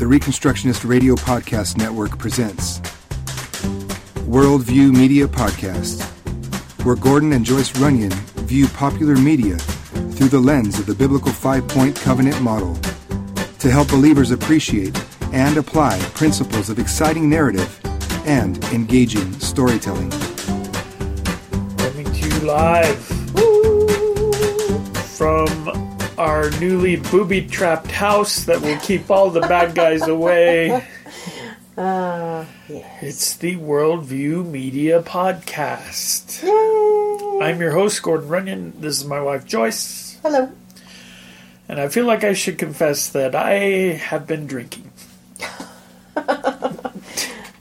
the Reconstructionist Radio Podcast Network presents Worldview Media Podcast, where Gordon and Joyce Runyon view popular media through the lens of the biblical five point covenant model to help believers appreciate and apply principles of exciting narrative and engaging storytelling. Coming to you live from our newly booby trapped house that will keep all the bad guys away. Uh, yeah. It's the Worldview Media Podcast. Yay! I'm your host, Gordon Runyon. This is my wife, Joyce. Hello. And I feel like I should confess that I have been drinking.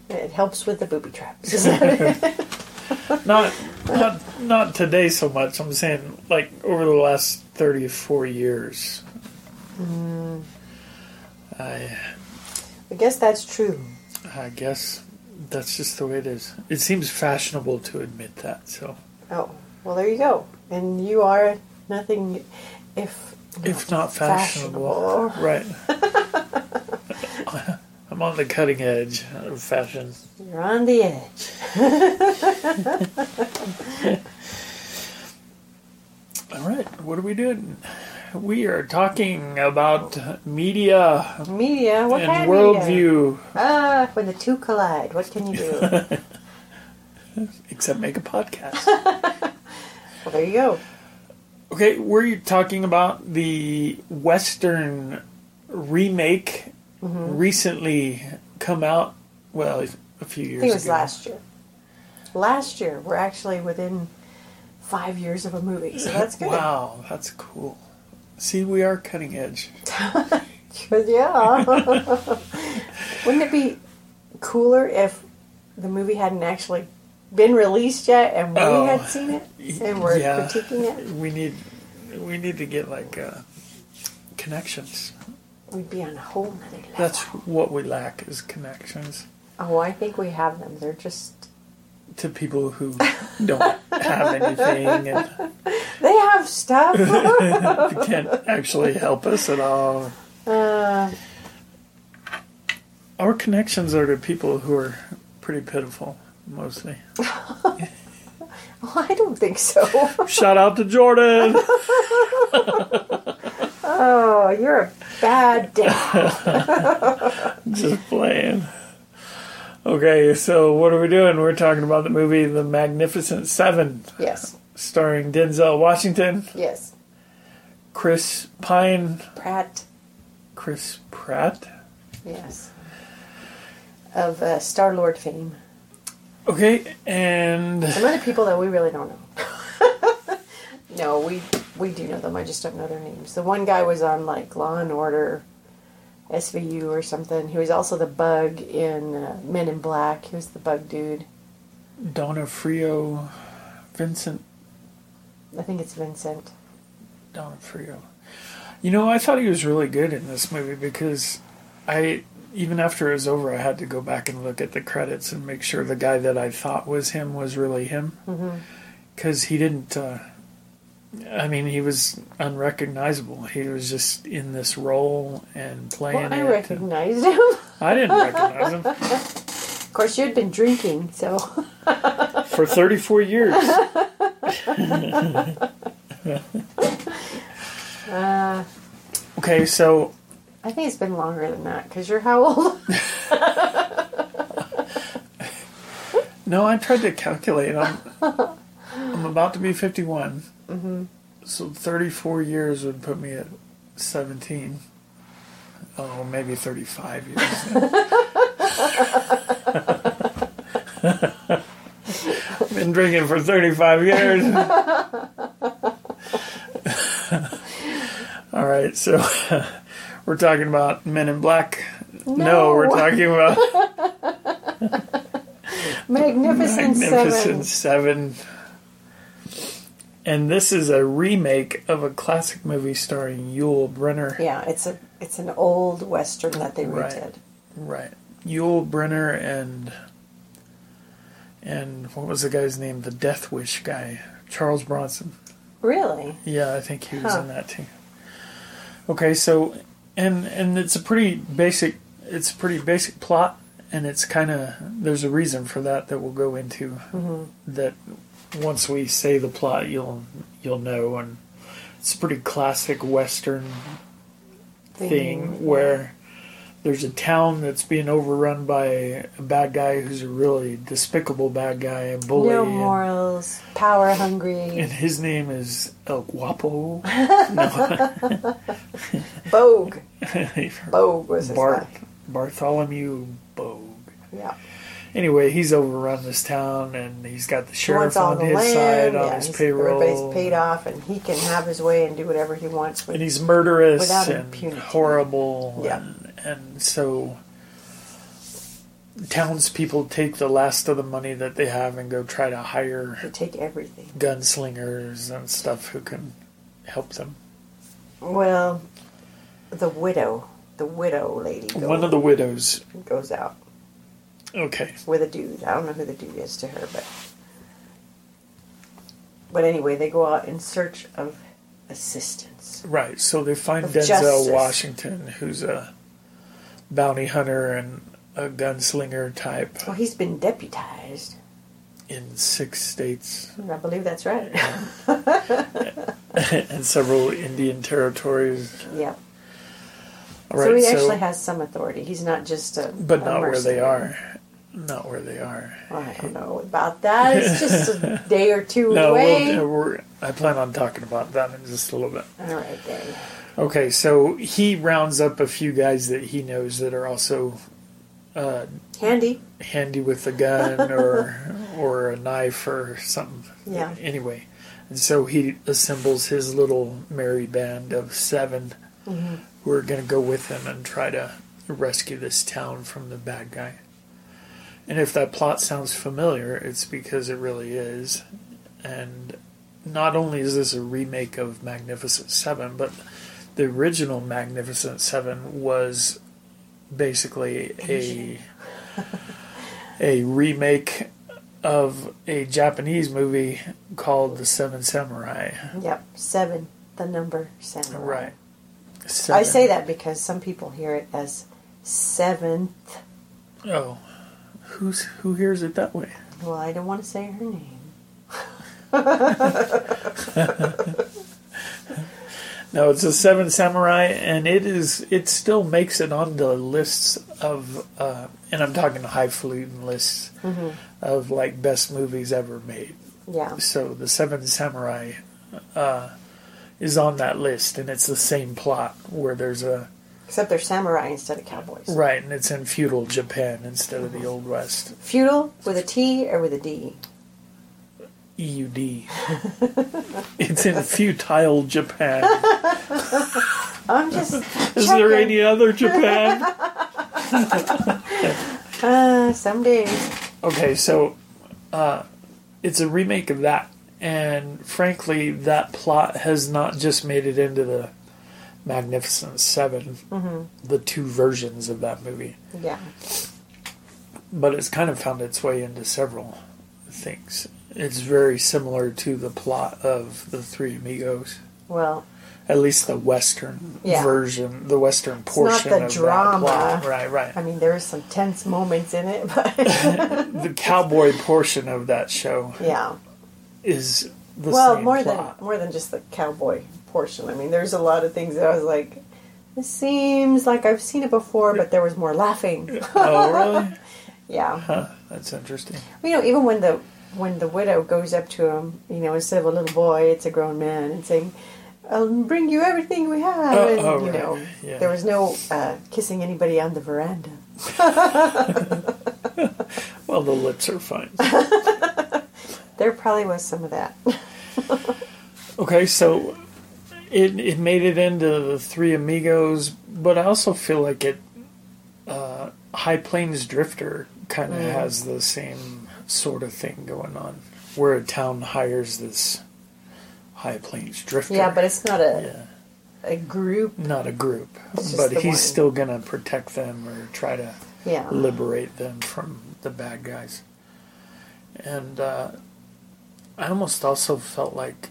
It helps with the booby traps. Is that it? Not, not, not today so much. I'm saying like over the last 34 years. Mm. I, I guess that's true. I guess that's just the way it is. It seems fashionable to admit that. So, Oh, well, there you go. And you are nothing if if not fashionable, right? I'm on the cutting edge of fashion. You're on the edge. All right, what are we doing? We are talking about media Media, what and kind worldview, Ah, when the two collide, what can you do? except make a podcast. well, there you go. Okay, we're talking about the Western remake recently come out. Well, a few years I think it was ago. last year. Last year, we're actually within five years of a movie, so that's good. Wow, that's cool. See, we are cutting edge. yeah. Wouldn't it be cooler if the movie hadn't actually been released yet and we Oh, had seen it and we're yeah. critiquing it? We need, we need to get like uh, connections. We'd be on a whole nother level. That's what we lack is connections oh, I think we have them. They're just to people who don't have anything and they have stuff. That can't actually help us at all. uh, Our connections are to people who are pretty pitiful, mostly. well, I don't think so. Shout out to Jordan. Oh, you're a bad dad. Just playing. Okay, so what are we doing? We're talking about the movie The Magnificent Seven, yes, starring Denzel Washington, yes. Chris Pine, Pratt, Chris Pratt. yes. Of uh, Star Lord fame. Okay, and Some other people that we really don't know. no, we we do know them. I just don't know their names. The one guy was on like Law and Order, SVU or something. He was also the bug in uh, Men in Black. He was the bug dude. D'Onofrio, Vincent I think it's Vincent. Donna Frio. You know, I thought he was really good in this movie because I, even after it was over, I had to go back and look at the credits and make sure the guy that I thought was him was really him. Because he didn't, uh, I mean, he was unrecognizable. He was just in this role and playing Well, I recognized him. I didn't recognize him of course, you had been drinking, so for 34 years. uh, Okay, so I think it's been longer than that. Because you're how old? No, I tried to calculate. I'm, I'm about to be 51. Mm-hmm. So 34 years would put me at 17. Oh, maybe 35 years. I've been drinking for 35 years. All right, so we're talking about Men in Black. No, we're talking about Magnificent, Magnificent Seven. Seven. And this is a remake of a classic movie starring Yul Brynner. Yeah, it's a it's an old western that they Right. Right. Yul Brynner and and what was the guy's name? The Death Wish guy, Charles Bronson. Really? Yeah, I think he was Huh. in that too. Okay, so and and it's a pretty basic it's a pretty basic plot, and it's kind of there's a reason for that that we'll go into. Mm-hmm. That once we say the plot, you'll you'll know, and it's a pretty classic Western thing where there's a town that's being overrun by a bad guy who's a really despicable bad guy, a bully. no and- morals, power hungry, and his name is El Guapo. Bogue. Bogue was his Bart, name. Bartholomew Bogue. Yeah. Anyway, he's overrun this town, and he's got the sheriff on the his land. side on yeah, his payroll. Everybody's paid off, and he can have his way and do whatever he wants. With and he's murderous Without and impunity. horrible. Yeah. And, and so townspeople take the last of the money that they have and go try to hire to take everything. gunslingers and stuff who can help them. Well, the widow, the widow lady, goes, One of the widows. goes out Okay. with a dude. I don't know who the dude is to her, but but anyway, they go out in search of assistance. Right. So they find Denzel justice. Washington, who's a bounty hunter and a gunslinger type Well, he's been deputized. in six states I believe that's right. and several Indian territories. yeah. All so right. he So, actually has some authority. He's not just a but a not where they are. Not where they are. I don't know about that. It's just a day or two No, away. we'll, we're, I plan on talking about that in just a little bit. All right then. Okay, so he rounds up a few guys that he knows that are also uh, Handy. handy with a gun or or a knife or something. Yeah. Anyway, and so he assembles his little merry band of 7 Mm-hmm. who are going to go with him and try to rescue this town from the bad guy. And if that plot sounds familiar, it's because it really is. And not only is this a remake of Magnificent Seven, but the original Magnificent Seven was basically a a remake of a Japanese movie called The Seven Samurai. Yep. Seven. The number samurai. Right. I say that because some people hear it as seventh. Oh, who's who hears it that way? Well, I don't want to say her name. No, it's a Seven Samurai, and it is. It still makes it on the lists of, uh, and I'm talking highfalutin lists of like best movies ever made. Yeah. So the Seven Samurai uh, is on that list, and it's the same plot where there's a Except they're samurai instead of cowboys. right, and it's in feudal Japan instead of the Old West. Feudal with a T or with a D? EUD. it's in futile Japan. I'm just. Is there any other Japan? Uh, some days. Okay, so uh, it's a remake of that, and frankly, that plot has not just made it into the Magnificent 7 mm-hmm. the two versions of that movie, Yeah. but it's kind of found its way into several things. It's very similar to the plot of the Three Amigos. Well, At least the Western Yeah. version, the Western not portion the of drama. that plot. Right, right. I mean, there are some tense moments in it, but the cowboy portion of that show yeah. is the well, same more plot. than more than just the cowboy portion. I mean, there's a lot of things that I was like, this seems like I've seen it before, but there was more laughing. oh, really? yeah. Huh, that's interesting. You know, even when the when the widow goes up to him, you know, instead of a little boy, it's a grown man, and saying, "I'll bring you everything we have." Oh, and oh, you right. know, Yeah. there was no uh, kissing anybody on the veranda. Well, the lips are fine. There probably was some of that. Okay, so it it made it into the Three Amigos, but I also feel like it. Uh, High Plains Drifter kind of has the same sort of thing going on, where a town hires this High Plains Drifter. yeah, but it's not a yeah, a group. not a group, but he's one. still gonna protect them or try to Yeah. liberate them from the bad guys. And uh, I almost also felt like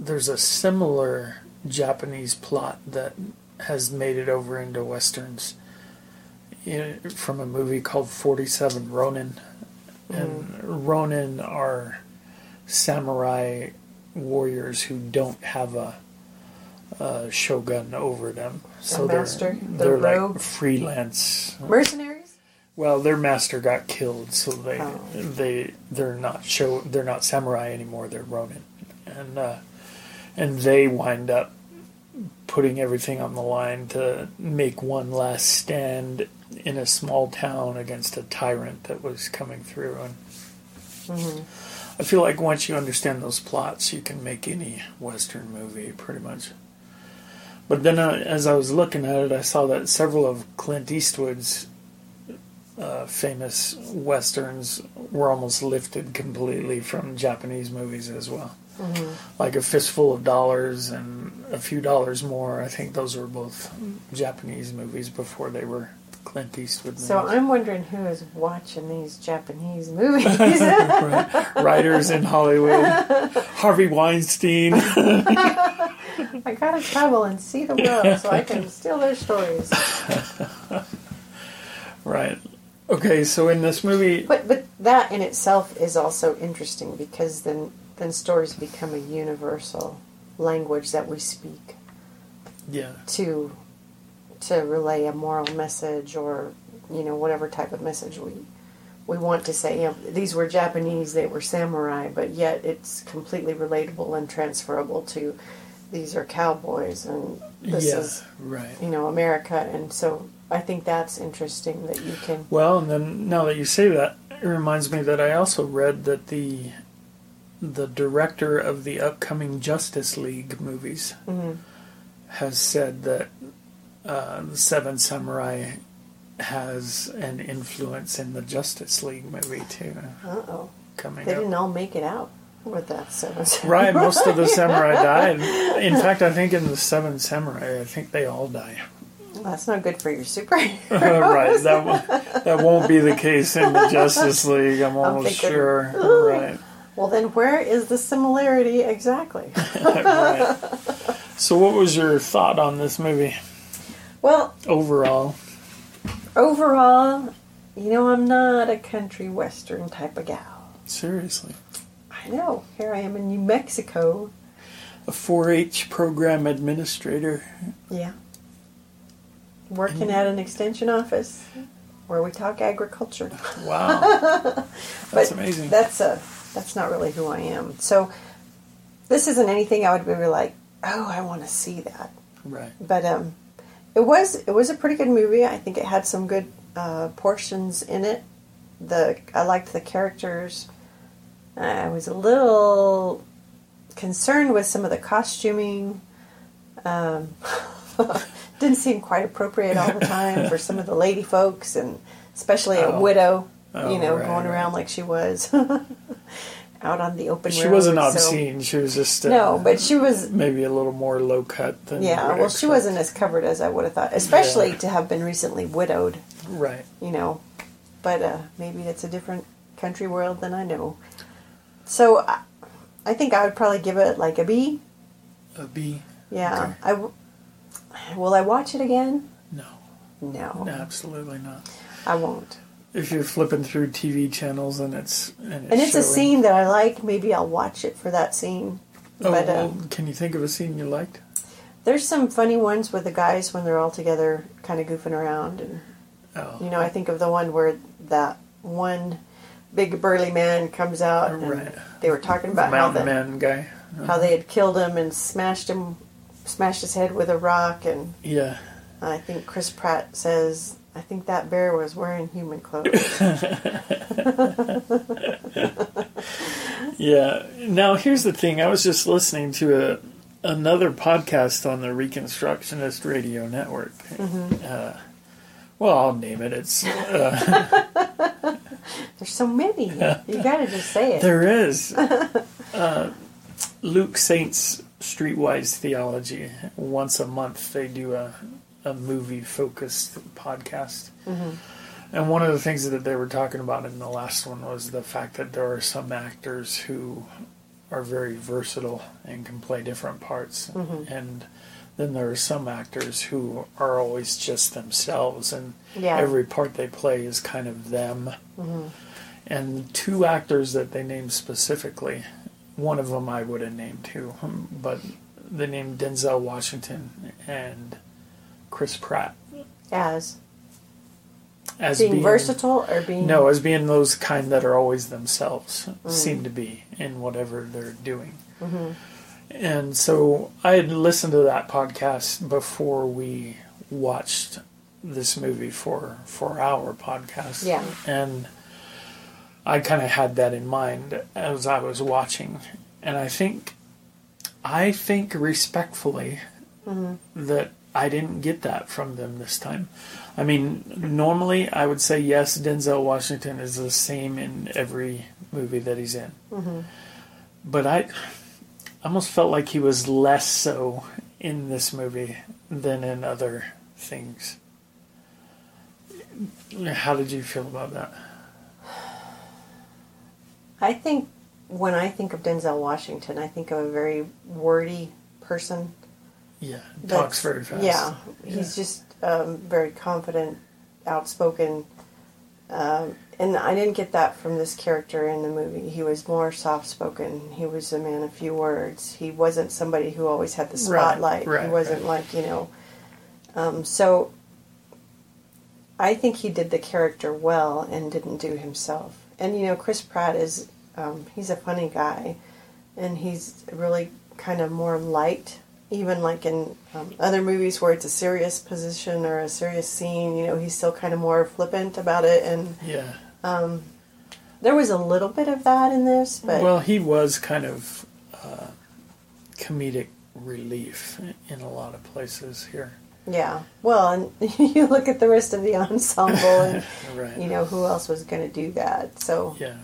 there's a similar Japanese plot that has made it over into westerns, eh, from a movie called Forty Seven Ronin, and Ronin are samurai warriors who don't have a, a shogun over them, so master? they're The they're like freelance. Mercenaries? Well, their master got killed, so they Oh. they they're not show they're not samurai anymore. They're Ronin, and uh, and they wind up putting everything on the line to make one last stand in a small town against a tyrant that was coming through. And I feel like once you understand those plots, you can make any western movie pretty much. But then, uh, as I was looking at it, I saw that several of Clint Eastwood's uh, famous westerns were almost lifted completely from Japanese movies as well. Like a fistful of dollars and a few dollars more. I think those were both Japanese movies before they were Clint Eastwood movies. So I'm wondering who is watching these Japanese movies. Right. Writers in Hollywood, Harvey Weinstein. I gotta travel and see the world so I can steal their stories. right. Okay, so in this movie, But but that in itself is also interesting because then then stories become a universal language that we speak yeah, to to relay a moral message or you know whatever type of message we we want to say. You know, these were Japanese, they were samurai, but yet it's completely relatable and transferable to these are cowboys and this yeah, is right. you know America, and so I think that's interesting that you can. Well, and then now that you say that, it reminds me that I also read that the the director of the upcoming Justice League movies has said that uh, the Seven Samurai has an influence in the Justice League movie too Uh oh, coming they up. didn't all make it out with that seven. Right, most of the samurai died. In fact, I think in the Seven Samurai, I think they all die. That's not good for your superhero. right, that won't, that won't be the case in the Justice League. I'm almost thinking, sure. Right, Well, then where is the similarity exactly? right. So, what was your thought on this movie well, overall? overall, you know, I'm not a country western type of gal. Seriously, I know. Here I am in New Mexico. a 4-H program administrator. Yeah. Working at an extension office where we talk agriculture. Wow, that's But amazing. That's a that's not really who I am. So this isn't anything I would be like, oh, I want to see that. right. But um, it was it was a pretty good movie. I think it had some good uh, portions in it. The I liked the characters. I was a little concerned with some of the costuming. Um, didn't seem quite appropriate all the time for some of the lady folks, and especially a Oh. widow. Oh, you know, right, going right. around like she was out on the open. She road, wasn't so- obscene. She was just uh, No, but she was maybe a little more low cut than. yeah, well, she wasn't as covered as I would have thought, especially Yeah. to have been recently widowed, right. you know. But uh, maybe it's a different country world than I know. So I, I think I would probably give it like a B. A B. Yeah. Okay. I w- will I watch it again? No, No, absolutely not. I won't. If you're flipping through TV channels and it's and it's, And it's a scene that I like. Maybe I'll watch it for that scene. Oh, but well, um, can you think of a scene you liked? there's some funny ones with the guys when they're all together, kind of goofing around and Oh, You know, I think of the one where that one big burly man comes out, and Right. they were talking about how Mountain the, Man guy. how they had killed him and smashed him, smashed his head with a rock, and Yeah. I think Chris Pratt says, "I think that bear was wearing human clothes." Yeah. Now here's the thing. I was just listening to a another podcast on the Reconstructionist Radio Network. Mm-hmm. Uh, well, I'll name it. It's uh, There's so many. You got to just say it. there is uh, Luke Saint's Streetwise Theology. Once a month, they do a a movie focused podcast. And one of the things that they were talking about in the last one was the fact that there are some actors who are very versatile and can play different parts. And then there are some actors who are always just themselves, and Yeah. every part they play is kind of them. Mm-hmm. And two actors that they named specifically, one of them I would have named too, but they named Denzel Washington and Chris Pratt As as being, versatile or being No, as being those kind that are always themselves, Mm. seem to be in whatever they're doing. Mm-hmm. And so I had listened to that podcast before we watched this movie for for our podcast. Yeah. And I kind of had that in mind as I was watching, and I think I think respectfully that I didn't get that from them this time. I mean, normally I would say yes, Denzel Washington is the same in every movie that he's in. Mm-hmm. But I almost felt like he was less so in this movie than in other things. How did you feel about that? I think when I think of Denzel Washington, I think of a very wordy person. Yeah, talks very fast. Yeah, he's just um, very confident, outspoken, um, and I didn't get that from this character in the movie. He was more soft-spoken. He was a man of few words. He wasn't somebody who always had the Right, spotlight. right, he wasn't right. like you know. Um, so I think he did the character well and didn't do himself. And you know, Chris Pratt is um, he's a funny guy, and he's really kind of more light. Even like in um, other movies where it's a serious position or a serious scene, you know, he's still kind of more flippant about it. And Yeah. there was a little bit of that in this, but Well, he was kind of uh, comedic relief in a lot of places here. yeah. Well, and you look at the rest of the ensemble, and Right. you know who else was going to do that. So Yeah.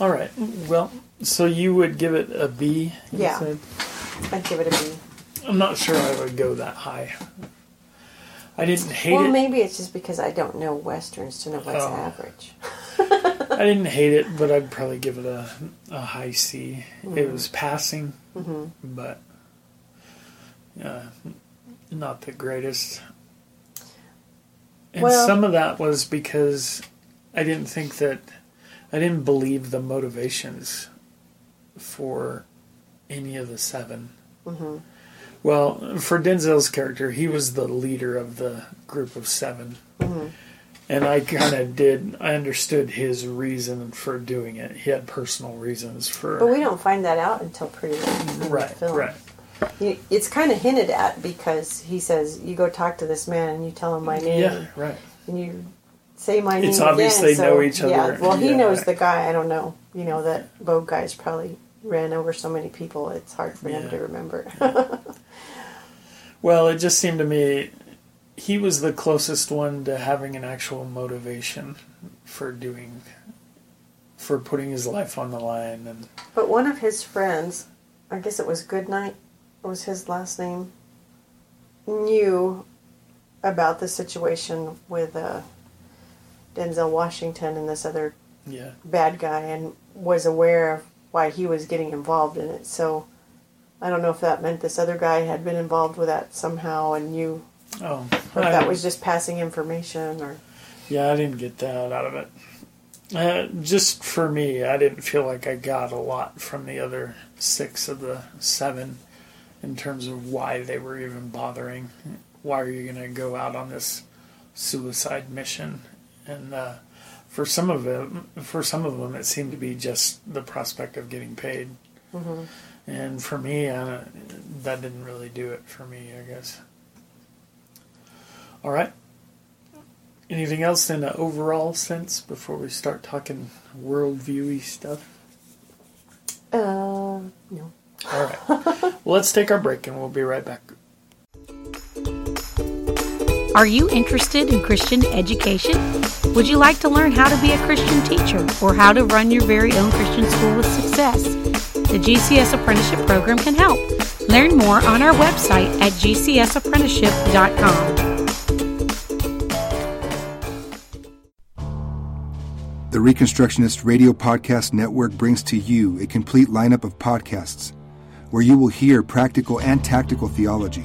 All right. Well, so you would give it a B? you Yeah. said? I'd give it a B. I'm not sure I would go that high. I didn't hate Well, it. Well, maybe it's just because I don't know westerns to know what's Oh. average. I didn't hate it, but I'd probably give it a, a high C. Mm-hmm. It was passing, but uh, not the greatest. And Well- some of that was because I didn't think that I didn't believe the motivations for any of the 7 Mm-hmm. Well, for Denzel's character, he was the leader of the group of 7 Mm-hmm. and I kind of did. I understood his reason for doing it. He had personal reasons for. But we don't find that out until pretty late in the right, film. right. You- It's kind of hinted at because he says, "You go talk to this man and you tell him my name, Yeah, right. and you say my name." It's obvious again. they know each other. Yeah, well, he Yeah, knows right. the guy. I don't know. You know that Bogue guy's probably ran over so many people. It's hard for Yeah. him to remember. Well, it just seemed to me he was the closest one to having an actual motivation for doing, for putting his life on the line, and but one of his friends, I guess it was Goodnight, was his last name, knew about the situation with uh, Denzel Washington and this other yeah, bad guy and was aware of why he was getting involved in it. So I don't know if that meant this other guy had been involved with that somehow and knew oh, or if that was just passing information or yeah, I didn't get that out of it. Uh, just for me, I didn't feel like I got a lot from the other six of the seven in terms of why they were even bothering. Why are you going to go out on this suicide mission? And uh, for some of them, for some of them, it seemed to be just the prospect of getting paid. And for me, uh, that didn't really do it for me. I guess. All right. Anything else in an overall sense before we start talking worldviewy stuff? uh no. All right. well, let's take our break and we'll be right back. Are you interested in Christian education? Would you like to learn how to be a Christian teacher or how to run your very own Christian school with success? The GCS Apprenticeship Program can help. Learn more on our website at gcsapprenticeship.com. The Reconstructionist Radio Podcast Network brings to you a complete lineup of podcasts where you will hear practical and tactical theology.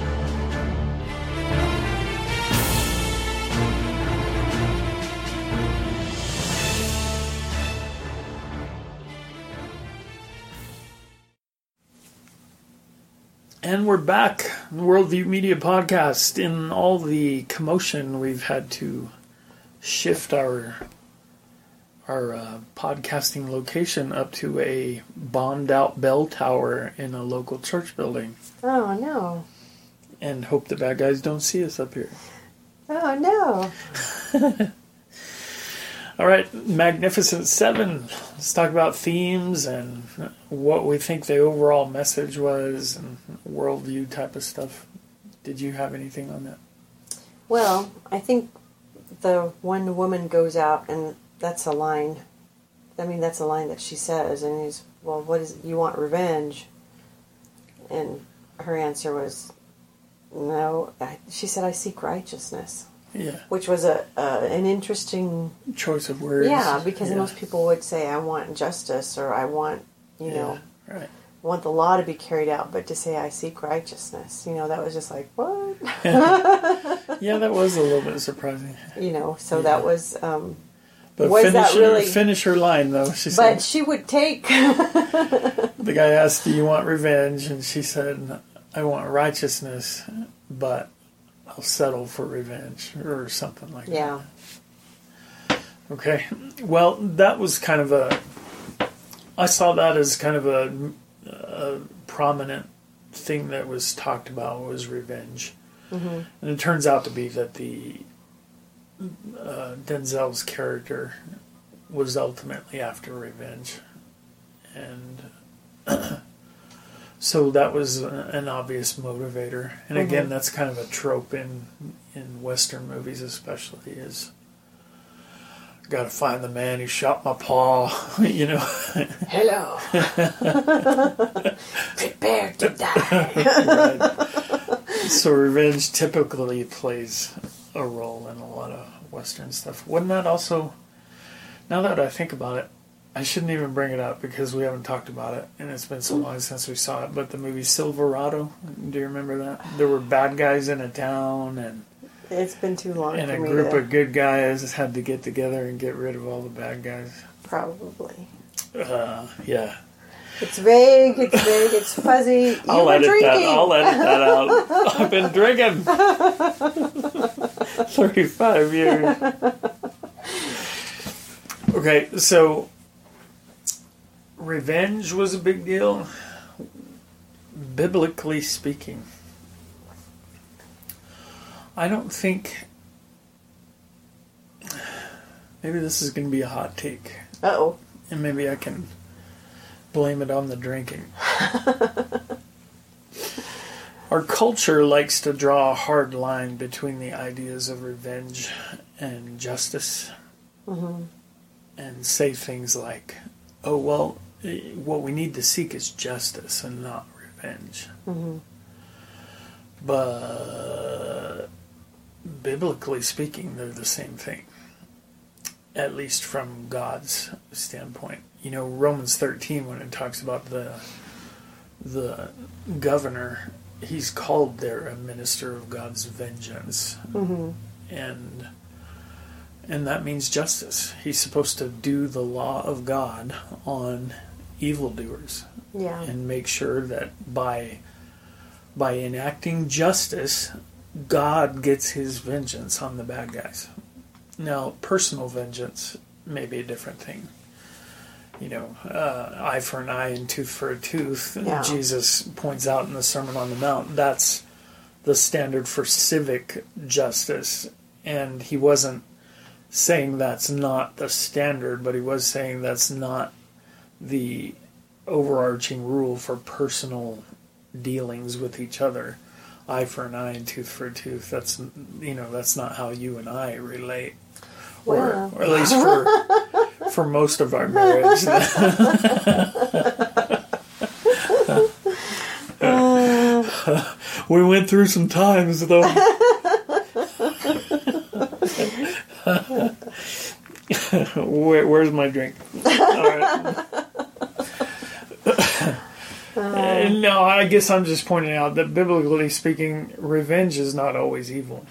And we're back, Worldview Media Podcast. In all the commotion, we've had to shift our our uh, podcasting location up to a bombed out bell tower in a local church building, Oh no. and hope the bad guys don't see us up here. Oh no. All right, Magnificent Seven. Let's talk about themes and what we think the overall message was and worldview type of stuff. Did you have anything on that? Well, I think the one woman goes out and that's a line. I mean, that's a line that she says, and he's, well, what is it? you want revenge? And her answer was, no. She said, I seek righteousness, Yeah, which was a, an interesting, choice of words. yeah, because yeah. most people would say, I want justice or I want, you know, right. want the law to be carried out, but to say I seek righteousness, you know, that was just like what, Yeah, that was a little bit surprising. you know. So that was. Um, But Was finish, that her, really- finish her line though. She but said she would take. the guy asked, "Do you want revenge?" And she said, "I want righteousness, but I'll settle for revenge or something like yeah. that." Yeah. Okay. Well, that was kind of a. I saw that as kind of a, a prominent thing that was talked about was revenge, and it turns out to be that the uh, Denzel's character was ultimately after revenge, and so that was an obvious motivator. And mm-hmm. again, that's kind of a trope in in Western movies, especially is. Got to find the man who shot my paw, you know. Hello. Prepare to die. right. So revenge typically plays a role in a lot of Western stuff. Wasn't that also? Now that I think about it, I shouldn't even bring it up because we haven't talked about it, and it's been so long since we saw it. But the movie Silverado, do you remember that? There were bad guys in a town, and It's been too long and a group to of good guys had to get together and get rid of all the bad guys. probably. Uh, yeah, It's vague. It's vague. It's fuzzy. You I'll were edit drinking. that. I'll edit that out. I've been drinking thirty-five years. Okay, so revenge was a big deal, biblically speaking. I don't think. Maybe this is going to be a hot take, Uh-oh. and maybe I can blame it on the drinking. Our culture likes to draw a hard line between the ideas of revenge and justice mm-hmm. and say things like, oh, well, what we need to seek is justice and not revenge. Mm-hmm. But biblically speaking, they're the same thing, at least from God's standpoint. You know, Romans 13, when it talks about the the governor, he's called there a minister of God's vengeance, mm-hmm. and and that means justice. He's supposed to do the law of God on evildoers Yeah. and make sure that by by enacting justice, God gets his vengeance on the bad guys. Now, personal vengeance may be a different thing. you know, uh, eye for an eye and tooth for a tooth. Yeah. Jesus points out in the Sermon on the Mount that's the standard for civic justice. And he wasn't saying that's not the standard, but he was saying that's not the overarching rule for personal dealings with each other. Eye for an eye and tooth for a tooth. That's you know that's not how you and I relate, or, or at least for for most of our marriage. we went through some times though. Where, where's my drink? Right. No, I guess I'm just pointing out that biblically speaking, revenge is not always evil.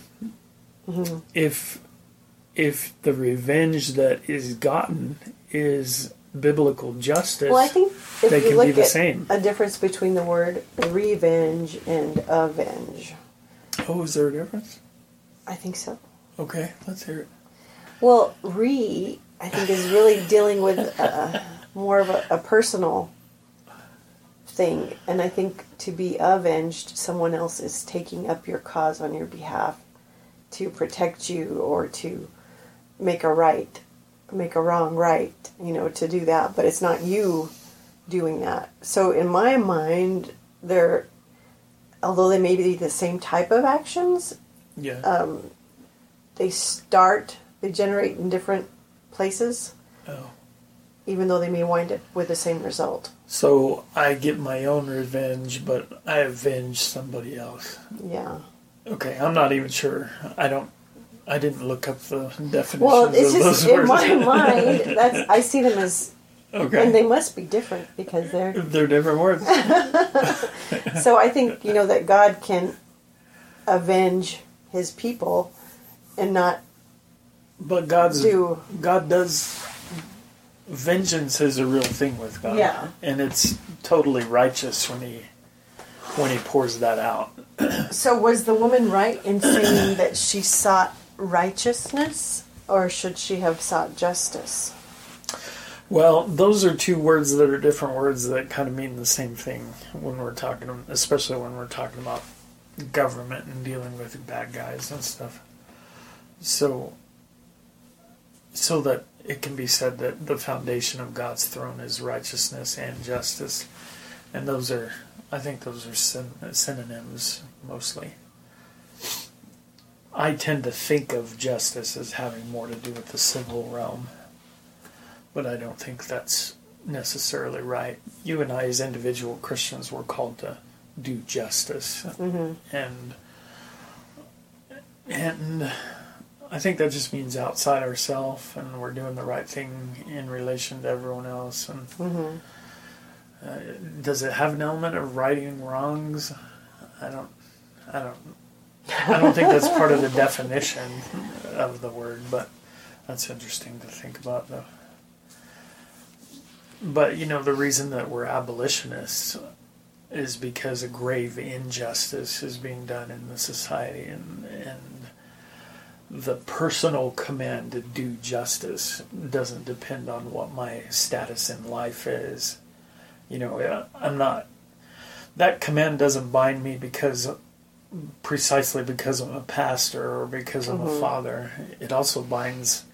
If if the revenge that is gotten is biblical justice, Well, I think if they you can look be the at same. a difference between the word revenge and avenge, oh, is there a difference? I think so. Okay, let's hear it. Well, re, I think, is really dealing with uh, more of a, a personal thing. And I think to be avenged, someone else is taking up your cause on your behalf to protect you or to make a right, make a wrong right, you know, to do that. But it's not you doing that. So in my mind, they're, although they may be the same type of actions, Yeah. Uh, they start, they generate in different places, oh. Even though they may wind up with the same result. So I get my own revenge, but I avenge somebody else. Yeah. Okay, I'm not even sure. I don't. I didn't look up the definitions Well, it's just in words. my mind. That's I see them as, okay, and they must be different because they're. they're different words. So I think you know that God can avenge His people, and not But God's do. God does. Vengeance is a real thing with God. Yeah. and it's totally righteous when he when he pours that out. So was the woman right in saying that she sought righteousness, or should she have sought justice? Well, those are two words that are different words that kind of mean the same thing when we're talking, especially when we're talking about government and dealing with bad guys and stuff. So, so that it can be said that the foundation of God's throne is righteousness and justice, and those are, I think, those are syn- synonyms mostly. I tend to think of justice as having more to do with the civil realm but I don't think that's necessarily right. You and I, as individual Christians, were called to do justice, mm-hmm. and and I think that just means outside ourselves, and we're doing the right thing in relation to everyone else. And uh, does it have an element of righting wrongs? I don't. I don't. I don't think that's part of the definition of the word, but that's interesting to think about, though. But you know, the reason that we're abolitionists is because a grave injustice is being done in the society, and and the personal command to do justice doesn't depend on what my status in life is. You know, I'm not. That command doesn't bind me because precisely because I'm a pastor or because I'm a mm-hmm. father. It also binds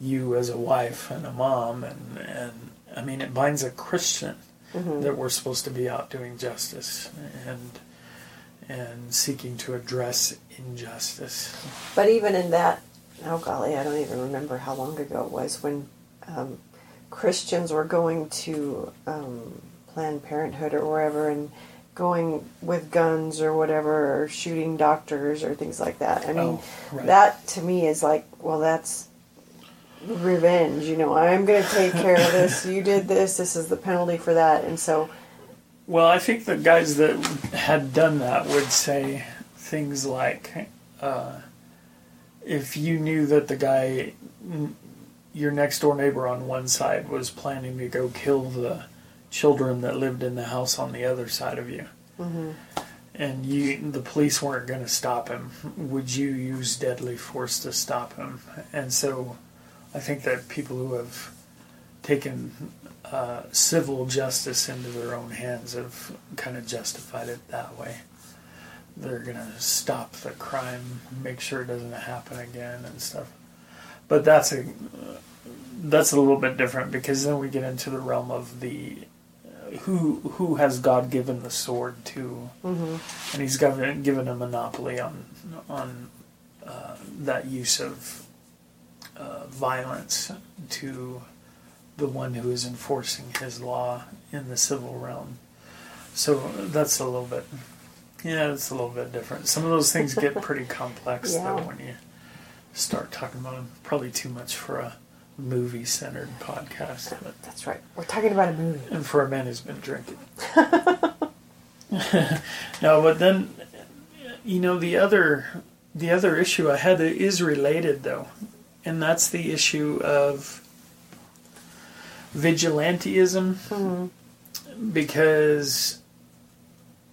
you as a wife and a mom and and I mean it binds a Christian mm-hmm. that we're supposed to be out doing justice and and seeking to address injustice. But even in that, oh golly, I don't even remember how long ago it was when um, Christians were going to um, Planned Parenthood or wherever and going with guns or whatever, or shooting doctors or things like that. I mean, Oh, right. that to me is like, well, that's revenge. You know, I'm going to take care of this. You did this. This is the penalty for that. And so, Well, I think the guys that had done that would say things like, uh, if you knew that the guy, your next door neighbor on one side, was planning to go kill the children that lived in the house on the other side of you, and you, the police weren't going to stop him, would you use deadly force to stop him? And so, I think that people who have taken uh, civil justice into their own hands have kind of justified it that way. They're gonna stop the crime, make sure it doesn't happen again, and stuff. But that's a that's a little bit different because then we get into the realm of the who who has God given the sword to, Mm-hmm. and He's given given a monopoly on on uh, that use of uh, violence to the one who is enforcing His law in the civil realm. So that's a little bit, yeah, it's a little bit different. Some of those things get pretty complex Yeah. though when you start talking about them. Probably too much for a movie-centered podcast, but That's right. We're talking about a movie. and for a man who's been drinking. no, but then you know the other the other issue I had that is related though, and that's the issue of vigilantism mm-hmm. because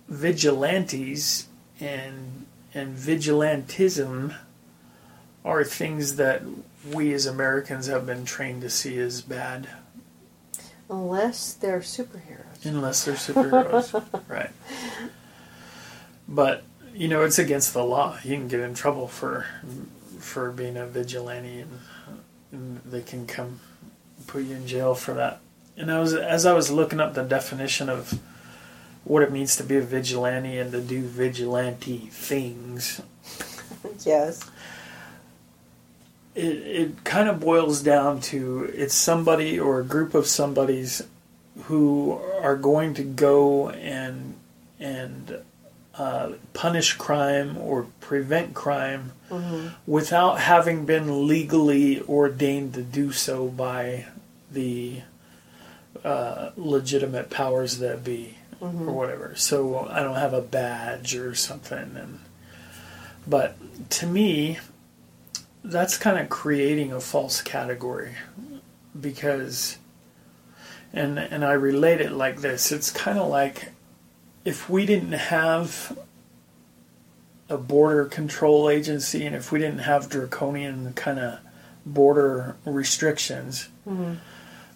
vigilantes and and vigilantism are things that we as Americans have been trained to see as bad Unless they're superheroes. unless they're superheroes, right? But you know, it's against the law. You can get in trouble for for being a vigilante, and, and they can come put you in jail for that. And I was as I was looking up the definition of what it means to be a vigilante and to do vigilante things, Yes. it, it kind of boils down to it's somebody or a group of somebodies who are going to go and and uh, punish crime or prevent crime without having been legally ordained to do so by the uh, legitimate powers that be or whatever. So I don't have a badge or something, and but to me, that's kind of creating a false category because and and I relate it like this it's kind of like if we didn't have a border control agency and if we didn't have draconian kind of border restrictions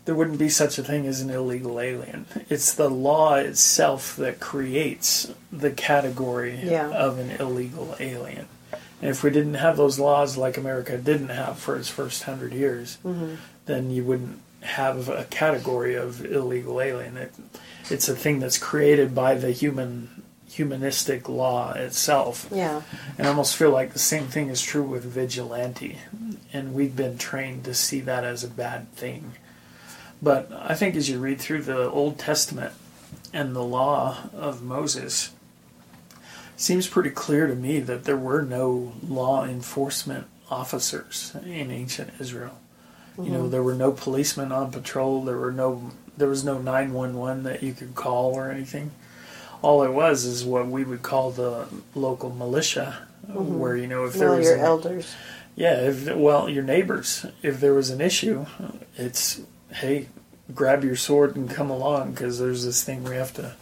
there wouldn't be such a thing as an illegal alien it's the law itself that creates the category Yeah. of an illegal alien and if we didn't have those laws like America didn't have for its first hundred years, mm-hmm. then you wouldn't have a category of illegal alien. It, it's a thing that's created by the human humanistic law itself. Yeah. And I almost feel like the same thing is true with vigilante. And we've been trained to see that as a bad thing. But I think as you read through the Old Testament and the law of Moses, it seems pretty clear to me that there were no law enforcement officers in ancient Israel. You know, mm-hmm. there were no policemen on patrol, there were no there was no 911 that you could call or anything all it was is what we would call the local militia, mm-hmm. where you know if there Well, was your an, elders. yeah, if well your neighbors, if there was an issue, it's hey, grab your sword and come along because there's this thing we have to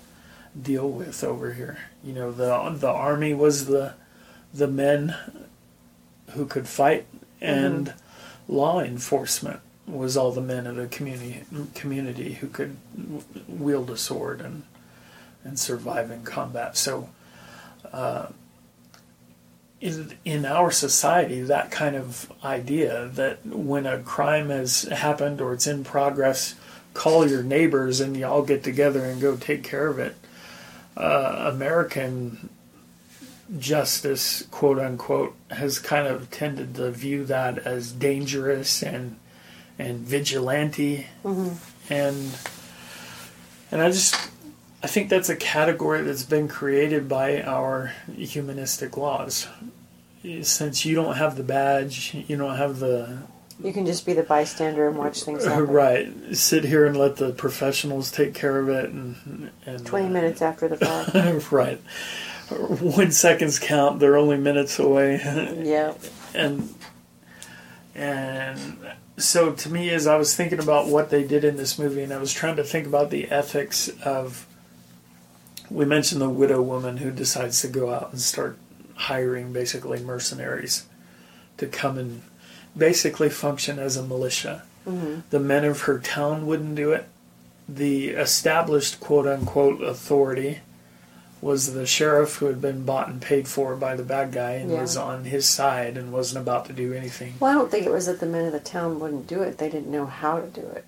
deal with over here. You know the the army was the the men who could fight, and law enforcement was all the men of the community community who could wield a sword and and survive in combat. So, uh, in in our society, that kind of idea that when a crime has happened or it's in progress, call your neighbors and you all get together and go take care of it. Uh, American justice, quote unquote, has kind of tended to view that as dangerous and and vigilante, and and I just I think that's a category that's been created by our humanistic laws. Since you don't have the badge, you don't have the You can just be the bystander and watch things happen. right. Sit here and let the professionals take care of it, and, and 20 uh, minutes after the fact. right. When seconds count, they're only minutes away, yeah. and and so to me, as I was thinking about what they did in this movie, and I was trying to think about the ethics of. We mentioned the widow woman who decides to go out and start hiring basically mercenaries to come and basically function as a militia. Mm-hmm. The men of her town wouldn't do it. the established quote unquote authority was the sheriff who had been bought and paid for by the bad guy and Yeah. was on his side and wasn't about to do anything. Well, I don't think it was that the men of the town wouldn't do it. They didn't know how to do it.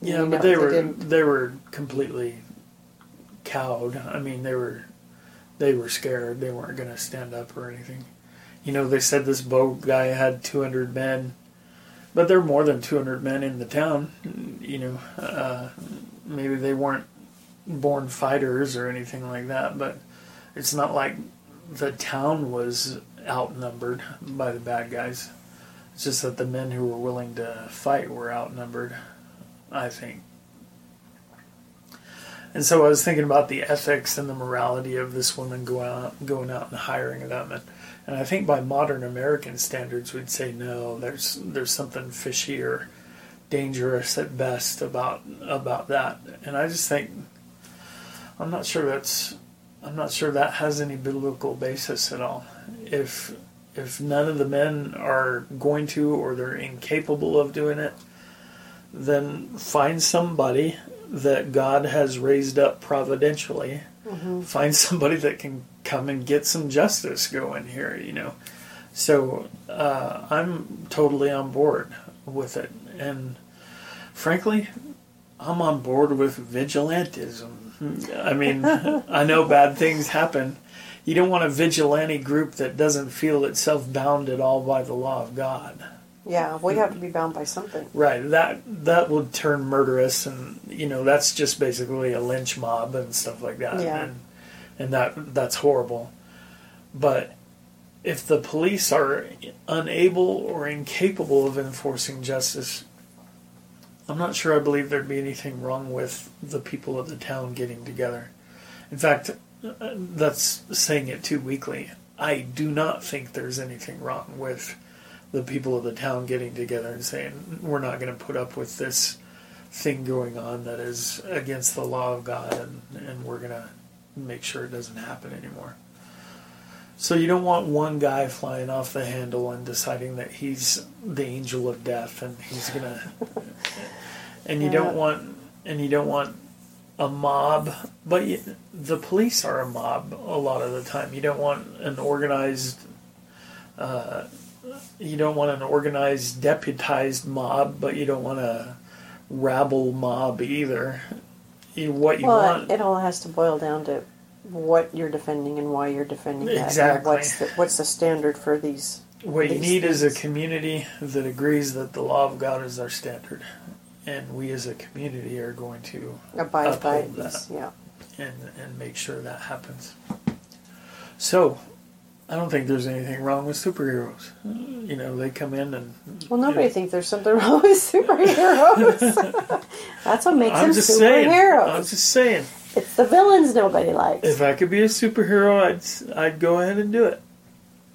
Yeah, You but know, they they were didn't- they were completely cowed. I mean, they were they were scared. They weren't going to stand up or anything. You know, they said this Bogue guy had 200 men, but there are more than 200 men in the town. You know, uh, maybe they weren't born fighters or anything like that, but it's not like the town was outnumbered by the bad guys. It's just that the men who were willing to fight were outnumbered, I think. And so I was thinking about the ethics and the morality of this woman going out, going out and hiring them, and, and I think by modern American standards, we'd say no. There's there's something fishy or dangerous at best about about that, and I just think I'm not sure that's I'm not sure that has any biblical basis at all. If if none of the men are going to or they're incapable of doing it, then find somebody that God has raised up providentially. Find somebody that can come and get some justice going here, you know. So uh, I'm totally on board with it. And frankly, I'm on board with vigilantism. I mean, I know bad things happen. You don't want a vigilante group that doesn't feel itself bound at all by the law of God. Yeah, we have to be bound by something. Right. That that would turn murderous, and you know that's just basically a lynch mob and stuff like that. Yeah. And, and that that's horrible. But if the police are unable or incapable of enforcing justice, I'm not sure I believe there'd be anything wrong with the people of the town getting together. In fact, uh, that's saying it too weakly. I do not think there's anything wrong with the people of the town getting together and saying we're not going to put up with this thing going on that is against the law of God and, and we're going to make sure it doesn't happen anymore. So you don't want one guy flying off the handle and deciding that he's the angel of death and he's going to and you Yeah. don't want and you don't want a mob but you, the police are a mob a lot of the time. You don't want an organized uh, you don't want an organized deputized mob, but you don't want a rabble mob either. You, what you well, want, it all has to boil down to what you're defending and why you're defending that. Exactly. What's the, what's the standard for these? what you these need is a community that agrees that the law of God is our standard, and we as a community are going to Abide by these. that. Yeah. and and make sure that happens. So, I don't think there's anything wrong with superheroes. You know, they come in and Well, nobody thinks there's something wrong with superheroes. That's what makes I'm them just saying. superheroes. I'm just saying. It's the villains nobody likes. If I could be a superhero, I'd I'd go ahead and do it.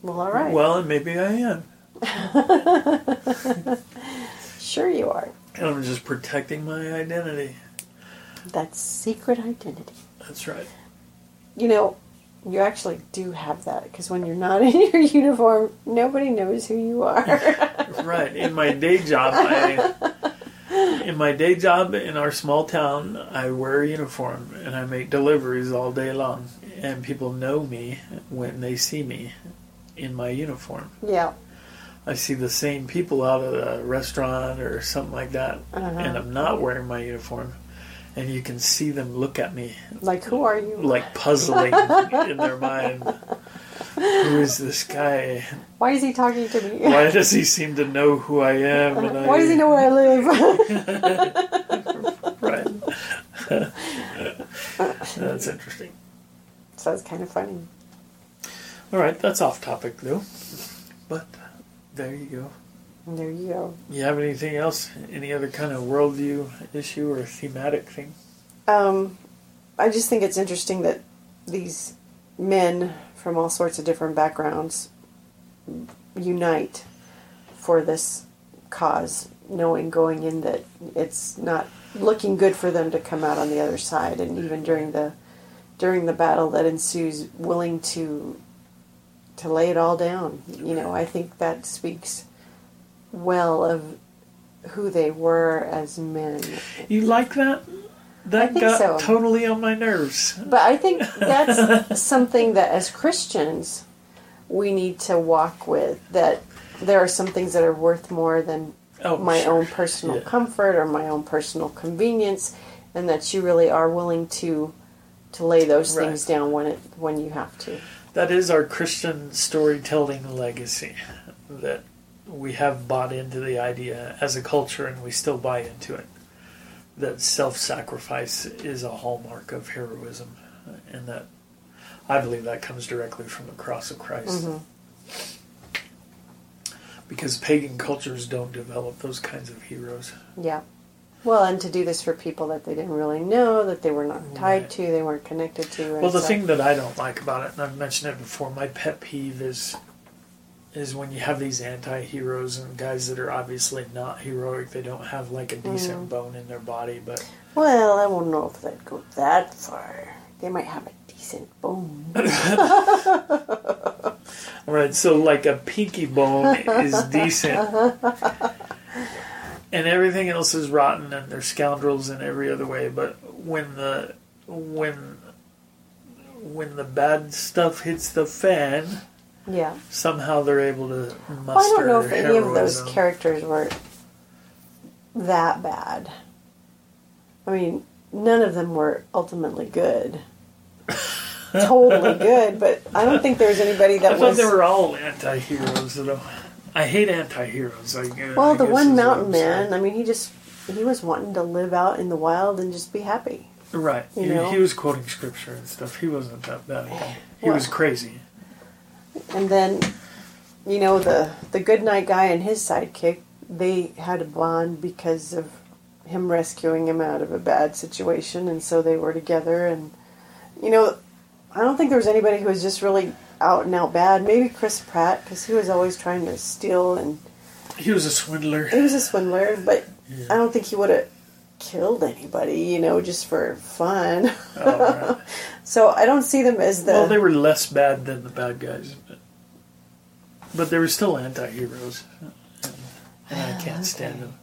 well, all right. Well, and maybe I am. sure you are. And I'm just protecting my identity. That's secret identity. That's right. You know, you actually do have that because when you're not in your uniform, nobody knows who you are. Right. In my day job, I in my day job in our small town, I wear a uniform and I make deliveries all day long. And people know me when they see me in my uniform. yeah. I see the same people out at a restaurant or something like that, Uh-huh. and I'm not wearing my uniform, and you can see them look at me Like, who are you? like puzzling in their mind. Who is this guy? Why is he talking to me? Why does he seem to know who I am? And I, Why does he know where I live? Right. that's interesting. so it's kind of funny. All right, that's off topic though. But there you go. There you go. You have anything else? Any other kind of worldview issue or thematic thing? Um, I just think it's interesting that these men from all sorts of different backgrounds unite for this cause, knowing going in that it's not looking good for them to come out on the other side, and even during the during the battle that ensues, willing to to lay it all down. You know, I think that speaks well of who they were as men. You like that? That got so. totally on my nerves. But I think that's something that as Christians we need to walk with that there are some things that are worth more than Oh, my sure. own personal Yeah. comfort or my own personal convenience and that you really are willing to to lay those Right. things down when it when you have to. That is our Christian storytelling legacy. That we have bought into the idea as a culture and we still buy into it. That self sacrifice is a hallmark of heroism. And that I believe that comes directly from the cross of Christ. Mm-hmm. Because pagan cultures don't develop those kinds of heroes. Yeah. Well, and to do this for people that they didn't really know, that they were not tied Right. to, they weren't connected to. Well, the so- thing that I don't like about it, and I've mentioned it before, my pet peeve is is when you have these anti-heroes and guys that are obviously not heroic. They don't have like a decent mm. bone in their body, but Well, I don't know if they'd go that far. They might have a decent bone. right. So like a pinky bone is decent, and everything else is rotten, and they're scoundrels in every other way. But when the when when the bad stuff hits the fan, yeah. somehow they're able to muster Well, I don't know if any of those characters were that bad. I mean, none of them were ultimately good. totally good, but I don't think there was anybody I that thought was. they were all anti-heroes. Though. I hate anti-heroes. I, uh, well, I the guess one mountain man. saying. I mean, he just he was wanting to live out in the wild and just be happy. right? you He, know? he was quoting scripture and stuff. He wasn't that bad. He Well- was crazy. And then, you know, the the Goodnight guy and his sidekick, they had a bond because of him rescuing him out of a bad situation, and so they were together. And you know, I don't think there was anybody who was just really out and out bad. Maybe Chris Pratt, because he was always trying to steal, and He was a swindler. he was a swindler. But I don't think he would have killed anybody, you know, just for fun. Oh, right. so I don't see them as the. well, they were less bad than the bad guys, but, they were still anti-heroes, and, and I ah, can't stand them.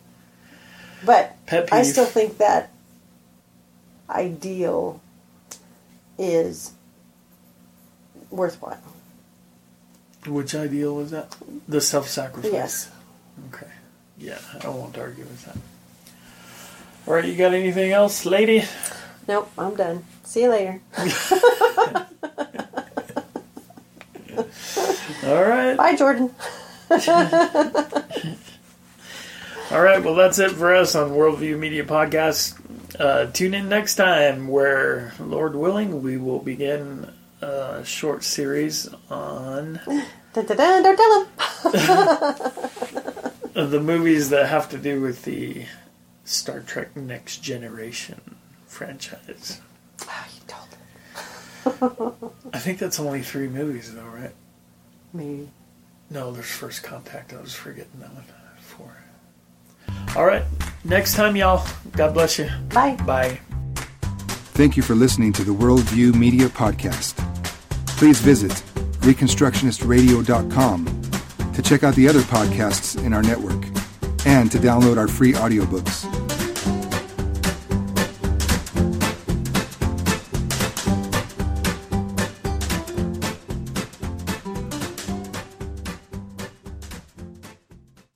But I still think that ideal is worthwhile. Which ideal was that? The self-sacrifice. Yes. Okay. Yeah, I won't argue with that. All right, you got anything else, lady? Nope, I'm done. See you later. All right. Bye, Jordan. All right, well, that's it for us on Worldview Media Podcast. Uh, tune in next time where, Lord willing, we will begin a short series on Dun, dun, dun, don't tell him. the movies that have to do with the Star Trek Next Generation franchise. Oh, you told him. I think that's only three movies, though, right? Maybe. No, there's First Contact. I was forgetting that one. Four. All right, next time, y'all. God bless you. Bye. Bye. Thank you for listening to the Worldview Media Podcast. Please visit ReconstructionistRadio.com to check out the other podcasts in our network and to download our free audiobooks.